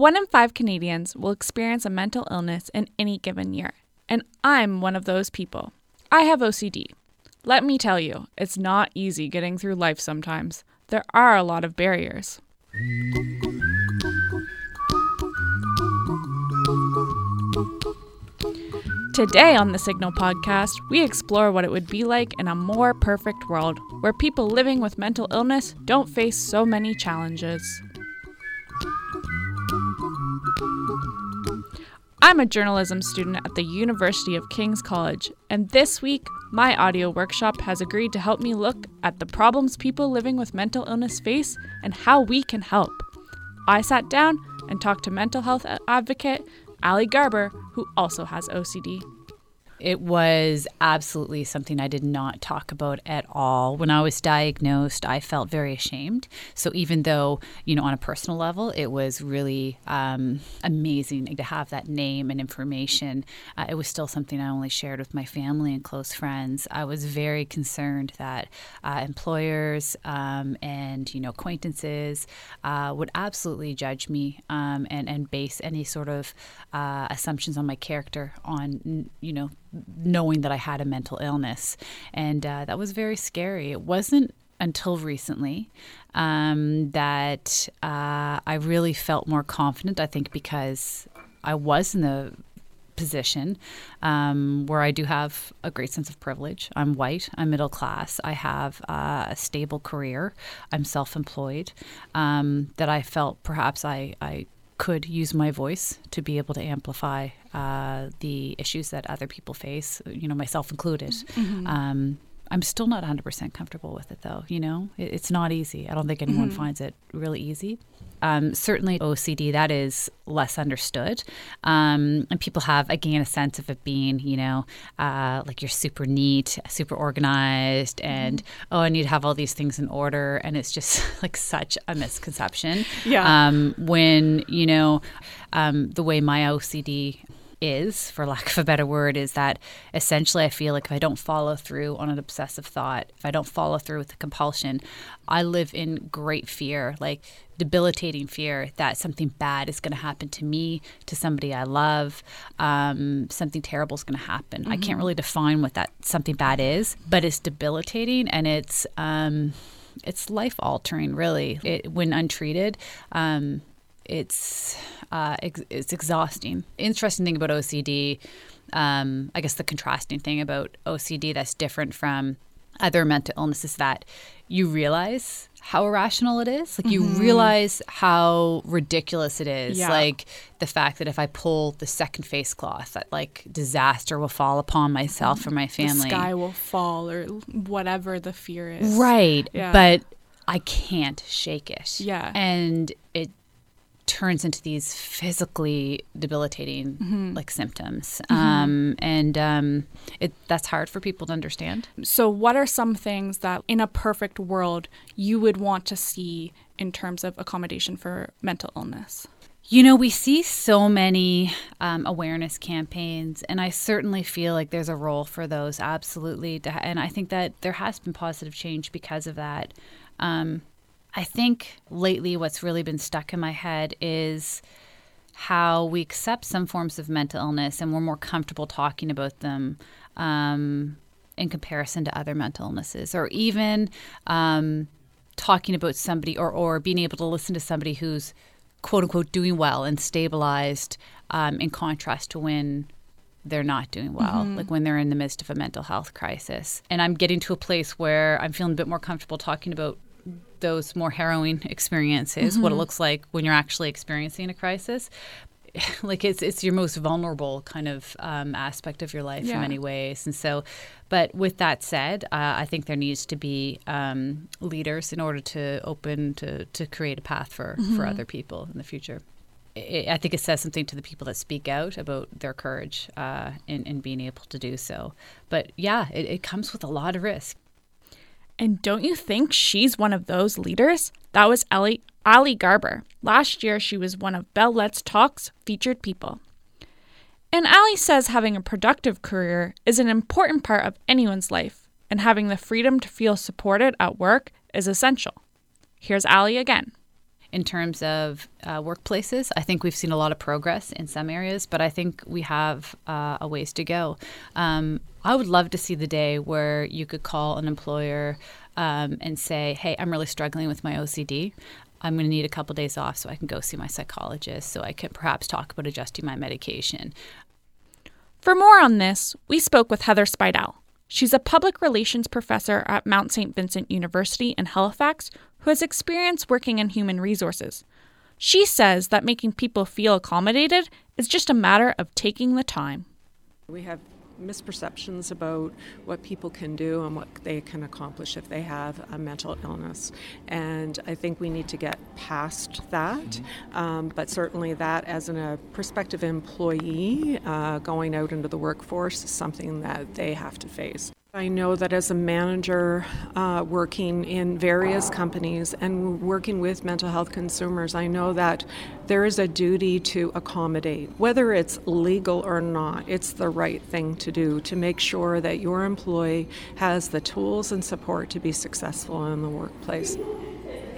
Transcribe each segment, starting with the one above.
One in five Canadians will experience a mental illness in any given year, and I'm one of those people. I have OCD. Let me tell you, it's not easy getting through life sometimes. There are a lot of barriers. Today on the Signal podcast, we explore what it would be like in a more perfect world where people living with mental illness don't face so many challenges. I'm a journalism student at the University of King's College, and this week, my audio workshop has agreed to help me look at the problems people living with mental illness face and how we can help. I sat down and talked to mental health advocate Ali Garber, who also has OCD. It was absolutely something I did not talk about at all. When I was diagnosed, I felt very ashamed. So even though, you know, on a personal level, it was really um, amazing to have that name and information, uh, it was still something I only shared with my family and close friends. I was very concerned that uh, employers um, and, you know, acquaintances uh, would absolutely judge me um, and, and base any sort of uh, assumptions on my character on, you know, knowing that I had a mental illness. And uh, that was very scary. It wasn't until recently um, that uh, I really felt more confident, I think, because I was in the position um, where I do have a great sense of privilege. I'm white, I'm middle class, I have uh, a stable career, I'm self employed, um, that I felt perhaps I, I could use my voice to be able to amplify uh, the issues that other people face, you know, myself included. Mm-hmm. Um, I'm still not 100% comfortable with it, though. You know, it, it's not easy. I don't think anyone mm-hmm. finds it really easy. Um, certainly, OCD that is less understood, um, and people have again a sense of it being, you know, uh, like you're super neat, super organized, mm-hmm. and mm-hmm. oh, I need to have all these things in order, and it's just like such a misconception. Yeah. Um, when you know um, the way my OCD is, for lack of a better word, is that essentially I feel like if I don't follow through on an obsessive thought, if I don't follow through with the compulsion, I live in great fear, like debilitating fear that something bad is going to happen to me, to somebody I love, um, something terrible is going to happen. Mm-hmm. I can't mm-hmm. really define what that something bad is, but it's debilitating and it's. Um, it's life altering, really. It, when untreated, um, it's uh, ex- it's exhausting. Interesting thing about OCD, um, I guess the contrasting thing about OCD that's different from other mental illnesses is that you realize how irrational it is. Like you mm-hmm. realize how ridiculous it is. Yeah. Like the fact that if I pull the second face cloth, that like disaster will fall upon myself or my family. The sky will fall or whatever the fear is. Right. Yeah. But I can't shake it. Yeah. And it turns into these physically debilitating mm-hmm. like symptoms mm-hmm. um, and um, it, that's hard for people to understand so what are some things that in a perfect world you would want to see in terms of accommodation for mental illness you know, we see so many um, awareness campaigns, and I certainly feel like there's a role for those, absolutely. And I think that there has been positive change because of that. Um, I think lately what's really been stuck in my head is how we accept some forms of mental illness and we're more comfortable talking about them um, in comparison to other mental illnesses, or even um, talking about somebody or, or being able to listen to somebody who's quote unquote doing well and stabilized um, in contrast to when they're not doing well, mm-hmm. like when they're in the midst of a mental health crisis. And I'm getting to a place where I'm feeling a bit more comfortable talking about those more harrowing experiences, mm-hmm. what it mm-hmm. looks like when you're actually experiencing a crisis. like it's it's your most vulnerable kind of um, aspect of your life yeah. in many ways, and so. But with that said, uh, I think there needs to be um, leaders in order to open to to create a path for mm-hmm. for other people in the future. I think it says something to the people that speak out about their courage uh, in, in being able to do so. But yeah, it, it comes with a lot of risk. And don't you think she's one of those leaders? That was Ellie, Ali Garber. Last year, she was one of Bell Let's Talk's featured people. And Ali says having a productive career is an important part of anyone's life, and having the freedom to feel supported at work is essential. Here's Ali again. In terms of uh, workplaces. I think we've seen a lot of progress in some areas, but I think we have uh, a ways to go. Um, I would love to see the day where you could call an employer um, and say, "Hey, I'm really struggling with my OCD. I'm going to need a couple days off so I can go see my psychologist, so I can perhaps talk about adjusting my medication." For more on this, we spoke with Heather Spidell. She's a public relations professor at Mount St. Vincent University in Halifax who has experience working in human resources. She says that making people feel accommodated is just a matter of taking the time. We have misperceptions about what people can do and what they can accomplish if they have a mental illness. And I think we need to get past that. Mm-hmm. Um, but certainly, that as an, a prospective employee uh, going out into the workforce is something that they have to face. I know that as a manager uh, working in various companies and working with mental health consumers, I know that there is a duty to accommodate. Whether it's legal or not, it's the right thing to do to make sure that your employee has the tools and support to be successful in the workplace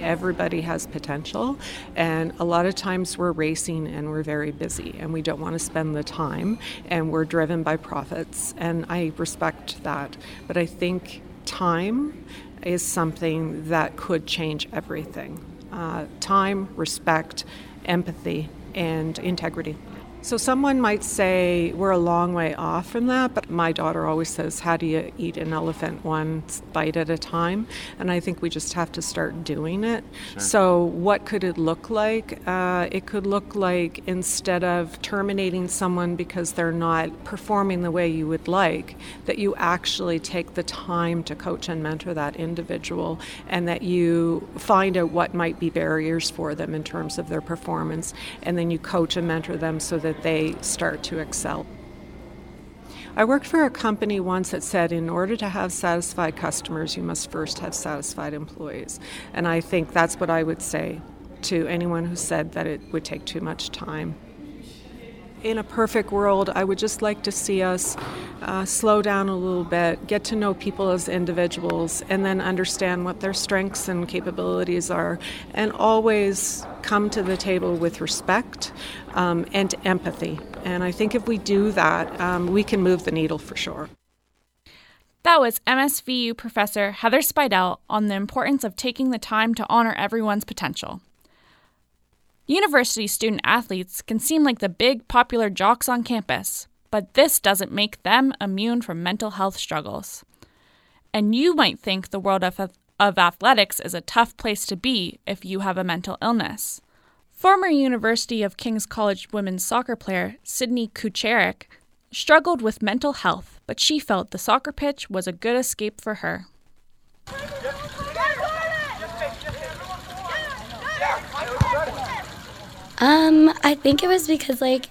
everybody has potential, and a lot of times we're racing and we're very busy and we don't want to spend the time and we're driven by profits, and I respect that. But I think time is something that could change everything uh, time, respect, empathy, and integrity. So someone might say we're a long way off from that, but my daughter always says, How do you eat an elephant one bite at a time? And I think we just have to start doing it. Sure. So, what could it look like? Uh, it could look like instead of terminating someone because they're not performing the way you would like, that you actually take the time to coach and mentor that individual and that you find out what might be barriers for them in terms of their performance, and then you coach and mentor them so that that they start to excel. I worked for a company once that said in order to have satisfied customers, you must first have satisfied employees. And I think that's what I would say to anyone who said that it would take too much time in a perfect world, I would just like to see us uh, slow down a little bit, get to know people as individuals, and then understand what their strengths and capabilities are, and always come to the table with respect um, and empathy. And I think if we do that, um, we can move the needle for sure. That was MSVU professor Heather Spidell on the importance of taking the time to honor everyone's potential. University student athletes can seem like the big popular jocks on campus, but this doesn't make them immune from mental health struggles. And you might think the world of, of athletics is a tough place to be if you have a mental illness. Former University of King's College women's soccer player Sydney Kucherik struggled with mental health, but she felt the soccer pitch was a good escape for her. Um, I think it was because like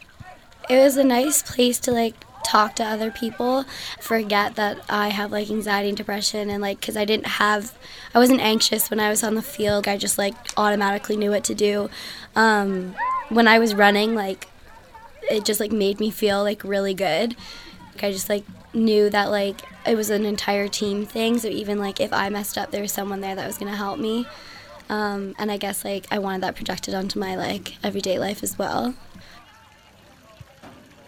it was a nice place to like talk to other people, forget that I have like anxiety and depression and like cuz I didn't have I wasn't anxious when I was on the field. I just like automatically knew what to do. Um, when I was running like it just like made me feel like really good. Like, I just like knew that like it was an entire team thing, so even like if I messed up there was someone there that was going to help me. Um, and I guess like I wanted that projected onto my like everyday life as well.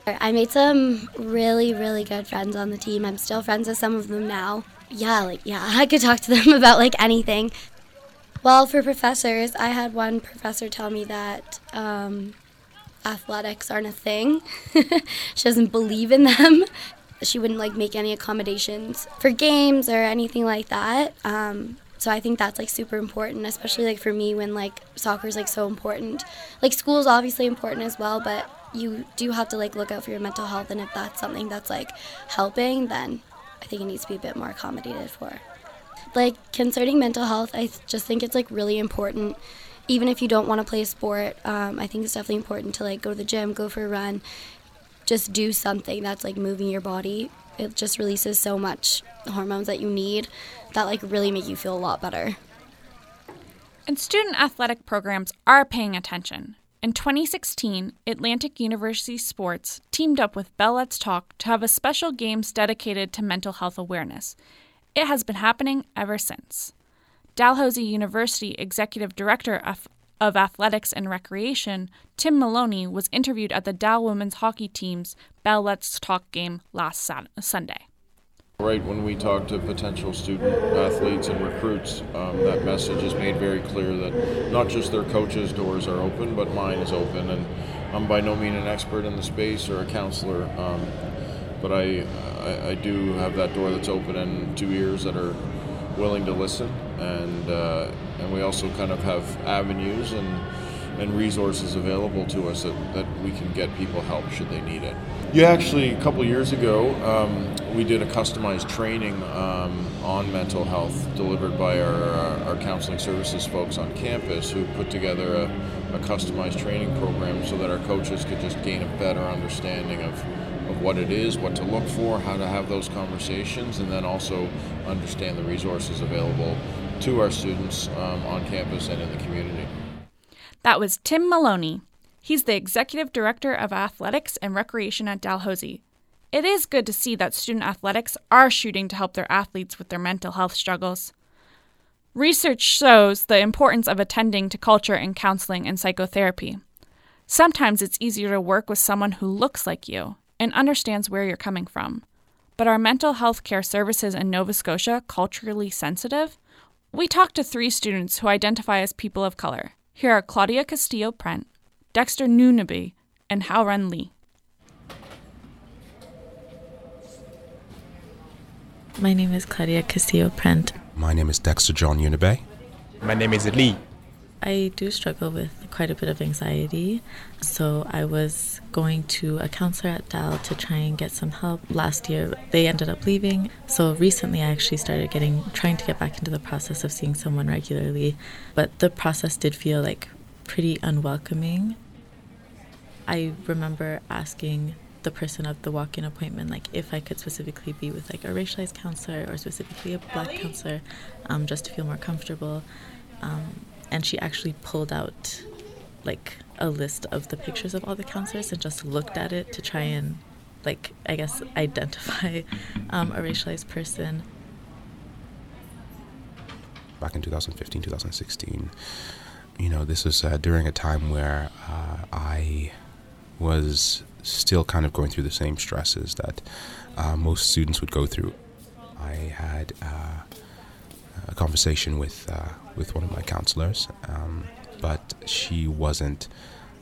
I made some really, really good friends on the team. I'm still friends with some of them now. Yeah, like, yeah, I could talk to them about like anything. Well, for professors, I had one professor tell me that um, athletics aren't a thing. she doesn't believe in them. She wouldn't like make any accommodations for games or anything like that. Um, so I think that's like super important, especially like for me when like soccer is like so important. Like school is obviously important as well, but you do have to like look out for your mental health and if that's something that's like helping, then I think it needs to be a bit more accommodated for. Like concerning mental health, I just think it's like really important. Even if you don't want to play a sport, um, I think it's definitely important to like go to the gym, go for a run, just do something that's like moving your body. It just releases so much hormones that you need that like really make you feel a lot better. And student athletic programs are paying attention. In 2016, Atlantic University Sports teamed up with Bell Let's Talk to have a special games dedicated to mental health awareness. It has been happening ever since. Dalhousie University Executive Director of of Athletics and Recreation, Tim Maloney, was interviewed at the Dal women's hockey team's Bell Let's Talk game last Saturday, Sunday. Right when we talk to potential student athletes and recruits, um, that message is made very clear that not just their coaches' doors are open, but mine is open. And I'm by no means an expert in the space or a counselor, um, but I, I, I do have that door that's open and two ears that are willing to listen, and uh, and we also kind of have avenues and and resources available to us that, that we can get people help should they need it. Yeah, actually, a couple years ago, um, we did a customized training um, on mental health delivered by our, uh, our counseling services folks on campus who put together a, a customized training program so that our coaches could just gain a better understanding of, of what it is, what to look for, how to have those conversations, and then also understand the resources available to our students um, on campus and in the community. That was Tim Maloney. He's the Executive Director of Athletics and Recreation at Dalhousie. It is good to see that student athletics are shooting to help their athletes with their mental health struggles. Research shows the importance of attending to culture and counseling and psychotherapy. Sometimes it's easier to work with someone who looks like you and understands where you're coming from. But are mental health care services in Nova Scotia culturally sensitive? We talked to three students who identify as people of color. Here are Claudia Castillo Prent, Dexter Nunaby, and Hao Run Lee. My name is Claudia Castillo Prent. My name is Dexter John Unibe. My name is Lee. I do struggle with quite a bit of anxiety, so I was going to a counselor at Dal to try and get some help. Last year, they ended up leaving, so recently I actually started getting trying to get back into the process of seeing someone regularly, but the process did feel like pretty unwelcoming. I remember asking the person of the walk-in appointment like if I could specifically be with like a racialized counselor or specifically a black counselor um, just to feel more comfortable. Um, and she actually pulled out like a list of the pictures of all the counselors and just looked at it to try and like i guess identify um, a racialized person. Back in 2015 2016 you know this was uh, during a time where uh, i was still kind of going through the same stresses that uh, most students would go through. I had uh, a conversation with uh, with one of my counselors, um, but she wasn't.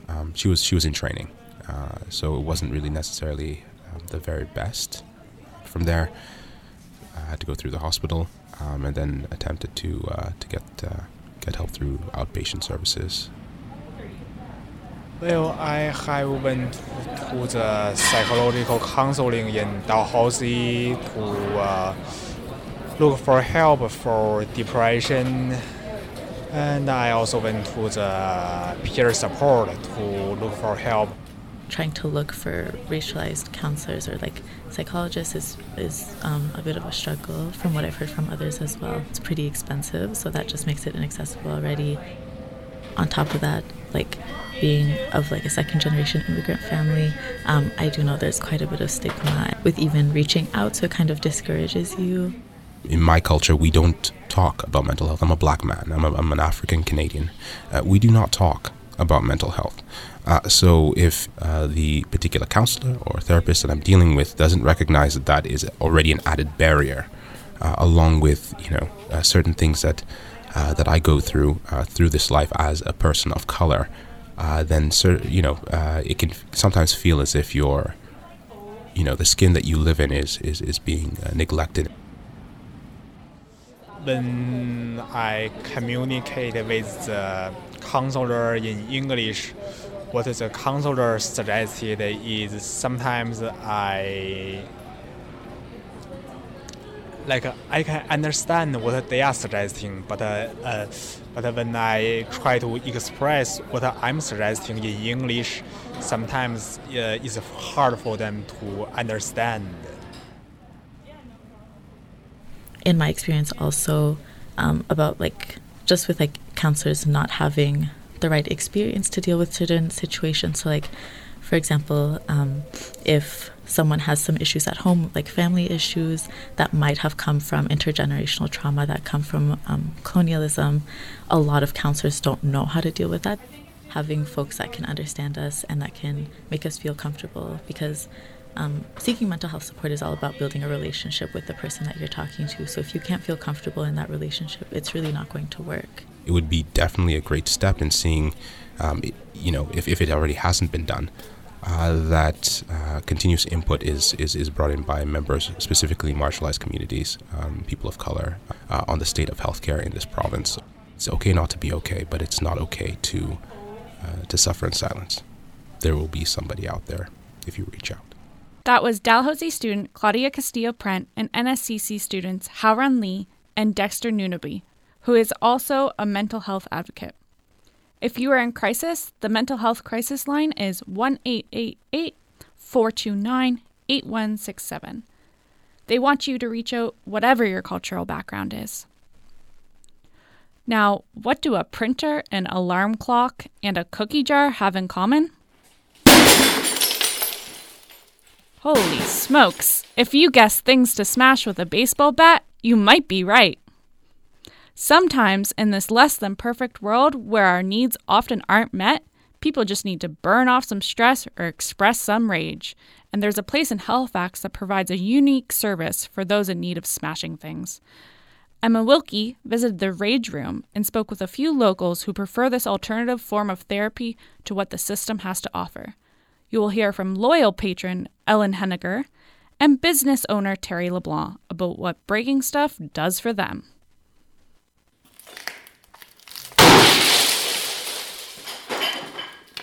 Um, she was she was in training, uh, so it wasn't really necessarily um, the very best. From there, I had to go through the hospital, um, and then attempted to uh, to get uh, get help through outpatient services. Well, I have went to the psychological counseling in Dalhousie to uh, look for help for depression and I also went to the peer support to look for help. Trying to look for racialized counselors or like psychologists is, is um, a bit of a struggle from what I've heard from others as well. It's pretty expensive, so that just makes it inaccessible already. On top of that, like being of like a second generation immigrant family, um, I do know there's quite a bit of stigma with even reaching out, so it kind of discourages you in my culture, we don't talk about mental health. I'm a black man, I'm, a, I'm an African Canadian. Uh, we do not talk about mental health. Uh, so if uh, the particular counselor or therapist that I'm dealing with doesn't recognize that that is already an added barrier, uh, along with you know uh, certain things that uh, that I go through through this life as a person of color, then you know it can sometimes feel as if your you know the skin that you live in is is, is being neglected when I communicate with the counselor in English, what the counselor suggested is sometimes I like I can understand what they are suggesting, but uh, uh, but when I try to express what I'm suggesting in English, sometimes uh, it's hard for them to understand in my experience also um, about like just with like counselors not having the right experience to deal with certain situations. So, like, for example, um, if someone has some issues at home, like family issues that might have come from intergenerational trauma, that come from um, colonialism, a lot of counselors don't know how to deal with that. Having folks that can understand us and that can make us feel comfortable because um, seeking mental health support is all about building a relationship with the person that you're talking to. So if you can't feel comfortable in that relationship, it's really not going to work. It would be definitely a great step in seeing, um, you know, if, if it already hasn't been done, uh, that uh, continuous input is, is, is brought in by members, specifically marginalized communities, um, people of color, uh, on the state of healthcare in this province. It's okay not to be okay, but it's not okay to, uh, to suffer in silence. There will be somebody out there if you reach out. That was Dalhousie student Claudia Castillo Prent and NSCC students Howran Lee and Dexter Nunaby, who is also a mental health advocate. If you are in crisis, the mental health crisis line is 1 429 8167. They want you to reach out, whatever your cultural background is. Now, what do a printer, an alarm clock, and a cookie jar have in common? Holy smokes! If you guess things to smash with a baseball bat, you might be right. Sometimes, in this less than perfect world where our needs often aren't met, people just need to burn off some stress or express some rage. And there's a place in Halifax that provides a unique service for those in need of smashing things. Emma Wilkie visited the Rage Room and spoke with a few locals who prefer this alternative form of therapy to what the system has to offer. You will hear from loyal patron Ellen Henniger and business owner Terry LeBlanc about what breaking stuff does for them.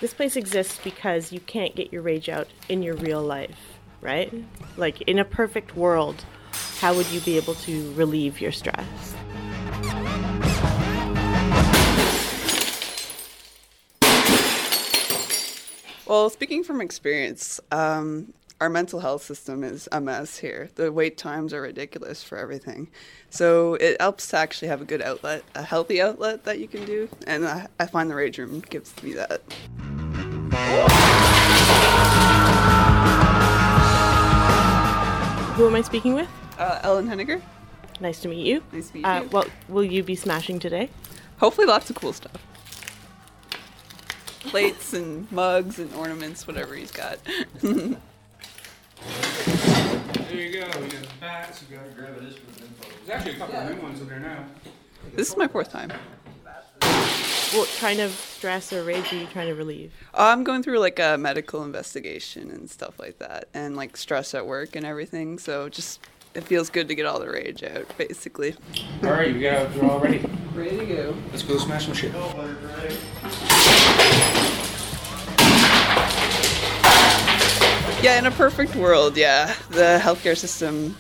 This place exists because you can't get your rage out in your real life, right? Like in a perfect world, how would you be able to relieve your stress? Well, speaking from experience, um, our mental health system is a mess here. The wait times are ridiculous for everything. So it helps to actually have a good outlet, a healthy outlet that you can do. And I, I find the Rage Room gives me that. Who am I speaking with? Uh, Ellen Henniger. Nice to meet you. Nice to meet Uh, you. what will you be smashing today? Hopefully, lots of cool stuff. Plates and mugs and ornaments, whatever he's got. There you go. You got bats. You gotta grab this for the info. There's actually a couple of new ones in there now. this is my fourth time. What kind of stress or rage are you trying to relieve? Uh, I'm going through like a medical investigation and stuff like that, and like stress at work and everything. So just it feels good to get all the rage out, basically. All right, we got we're all ready. Ready to go. Let's go smash some shit. Yeah, in a perfect world, yeah, the healthcare system.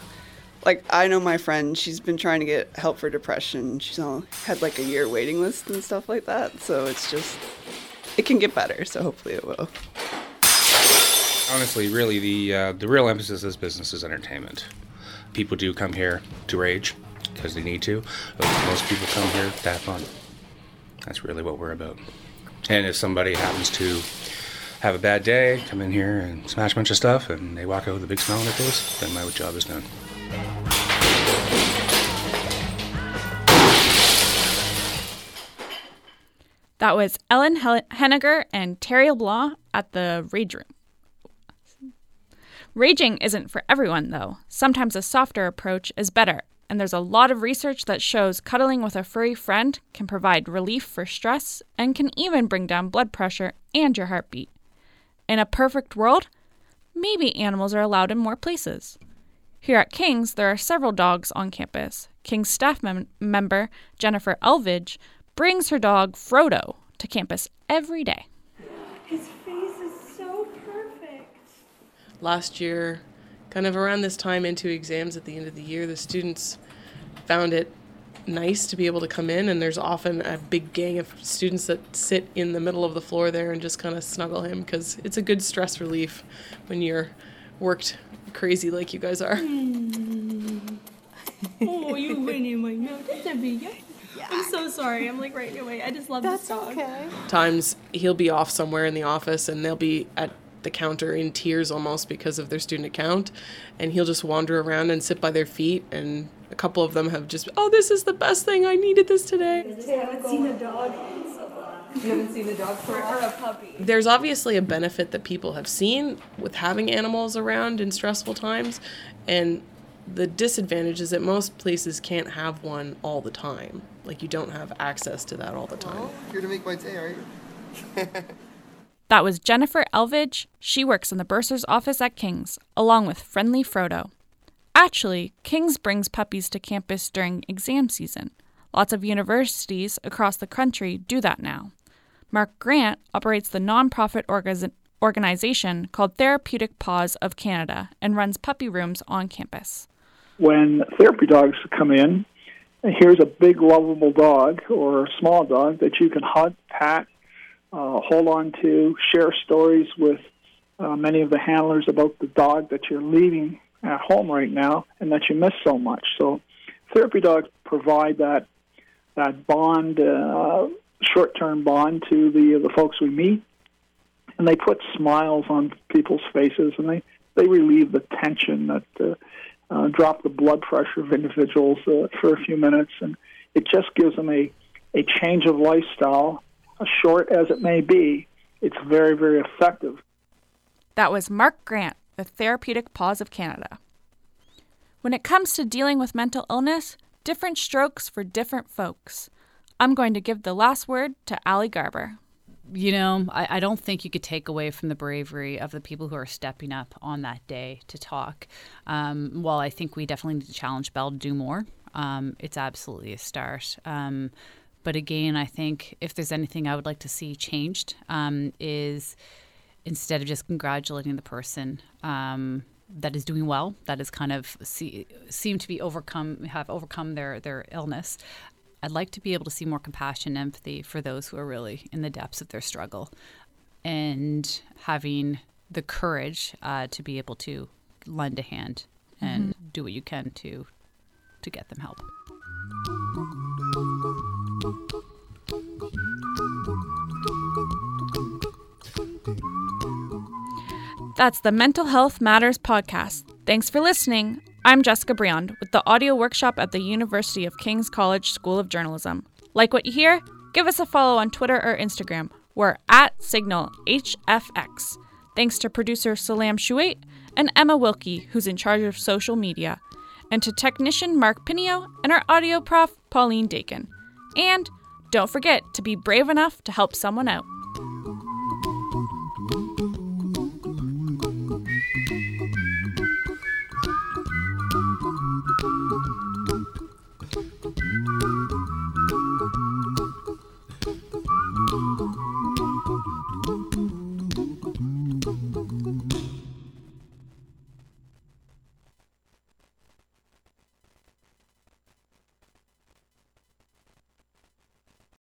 Like I know my friend, she's been trying to get help for depression. She's all had like a year waiting list and stuff like that. So it's just it can get better. So hopefully it will. Honestly, really, the uh, the real emphasis of this business is entertainment. People do come here to rage because they need to. But most people come here to have fun. That's really what we're about. And if somebody happens to have a bad day, come in here and smash a bunch of stuff, and they walk out with a big smile on their face, then my job is done. That was Ellen Henniger and Terry LeBlanc at the Rage Room. Raging isn't for everyone, though. Sometimes a softer approach is better, and there's a lot of research that shows cuddling with a furry friend can provide relief for stress and can even bring down blood pressure and your heartbeat. In a perfect world, maybe animals are allowed in more places. Here at King's, there are several dogs on campus. King's staff mem- member Jennifer Elvidge brings her dog Frodo to campus every day. His face is so perfect. last year, kind of around this time into exams at the end of the year, the students found it nice to be able to come in, and there's often a big gang of students that sit in the middle of the floor there and just kind of snuggle him because it's a good stress relief when you're worked crazy like you guys are. oh, you went in my mouth. That's a big I'm so sorry. I'm like right away. I just love That's this dog. okay. Times he'll be off somewhere in the office and they'll be at the counter in tears almost because of their student account and he'll just wander around and sit by their feet and a couple of them have just oh this is the best thing I needed this today. I haven't seen a dog. You haven't seen a dog for or a puppy. There's obviously a benefit that people have seen with having animals around in stressful times and the disadvantage is that most places can't have one all the time. Like you don't have access to that all the time. Here to make my day, are you? That was Jennifer Elvidge. She works in the bursar's office at King's, along with Friendly Frodo. Actually, King's brings puppies to campus during exam season. Lots of universities across the country do that now. Mark Grant operates the nonprofit orga- organization called Therapeutic Paws of Canada and runs puppy rooms on campus. when therapy dogs come in, here's a big, lovable dog or a small dog that you can hug, pat, uh, hold on to, share stories with uh, many of the handlers about the dog that you're leaving at home right now and that you miss so much. So, therapy dogs provide that that bond, uh, short-term bond to the the folks we meet, and they put smiles on people's faces, and they they relieve the tension that. Uh, uh, drop the blood pressure of individuals uh, for a few minutes, and it just gives them a, a change of lifestyle, short as it may be. It's very, very effective. That was Mark Grant, the Therapeutic Paws of Canada. When it comes to dealing with mental illness, different strokes for different folks. I'm going to give the last word to Ali Garber. you know, I, I don't think you could take away from the bravery of the people who are stepping up on that day to talk. Um, while I think we definitely need to challenge Bell to do more, um, it's absolutely a start. Um, but again, I think if there's anything I would like to see changed, um, is instead of just congratulating the person um, that is doing well, that is kind of see, seem to be overcome, have overcome their their illness. I'd like to be able to see more compassion and empathy for those who are really in the depths of their struggle and having the courage uh, to be able to lend a hand and do what you can to to get them help. That's the Mental Health Matters podcast. Thanks for listening. I'm Jessica Briand with the audio workshop at the University of King's College School of Journalism. Like what you hear? Give us a follow on Twitter or Instagram. We're at Signal HFX. Thanks to producer Salam Shuait and Emma Wilkie, who's in charge of social media, and to technician Mark Pinio and our audio prof, Pauline Dakin. And don't forget to be brave enough to help someone out.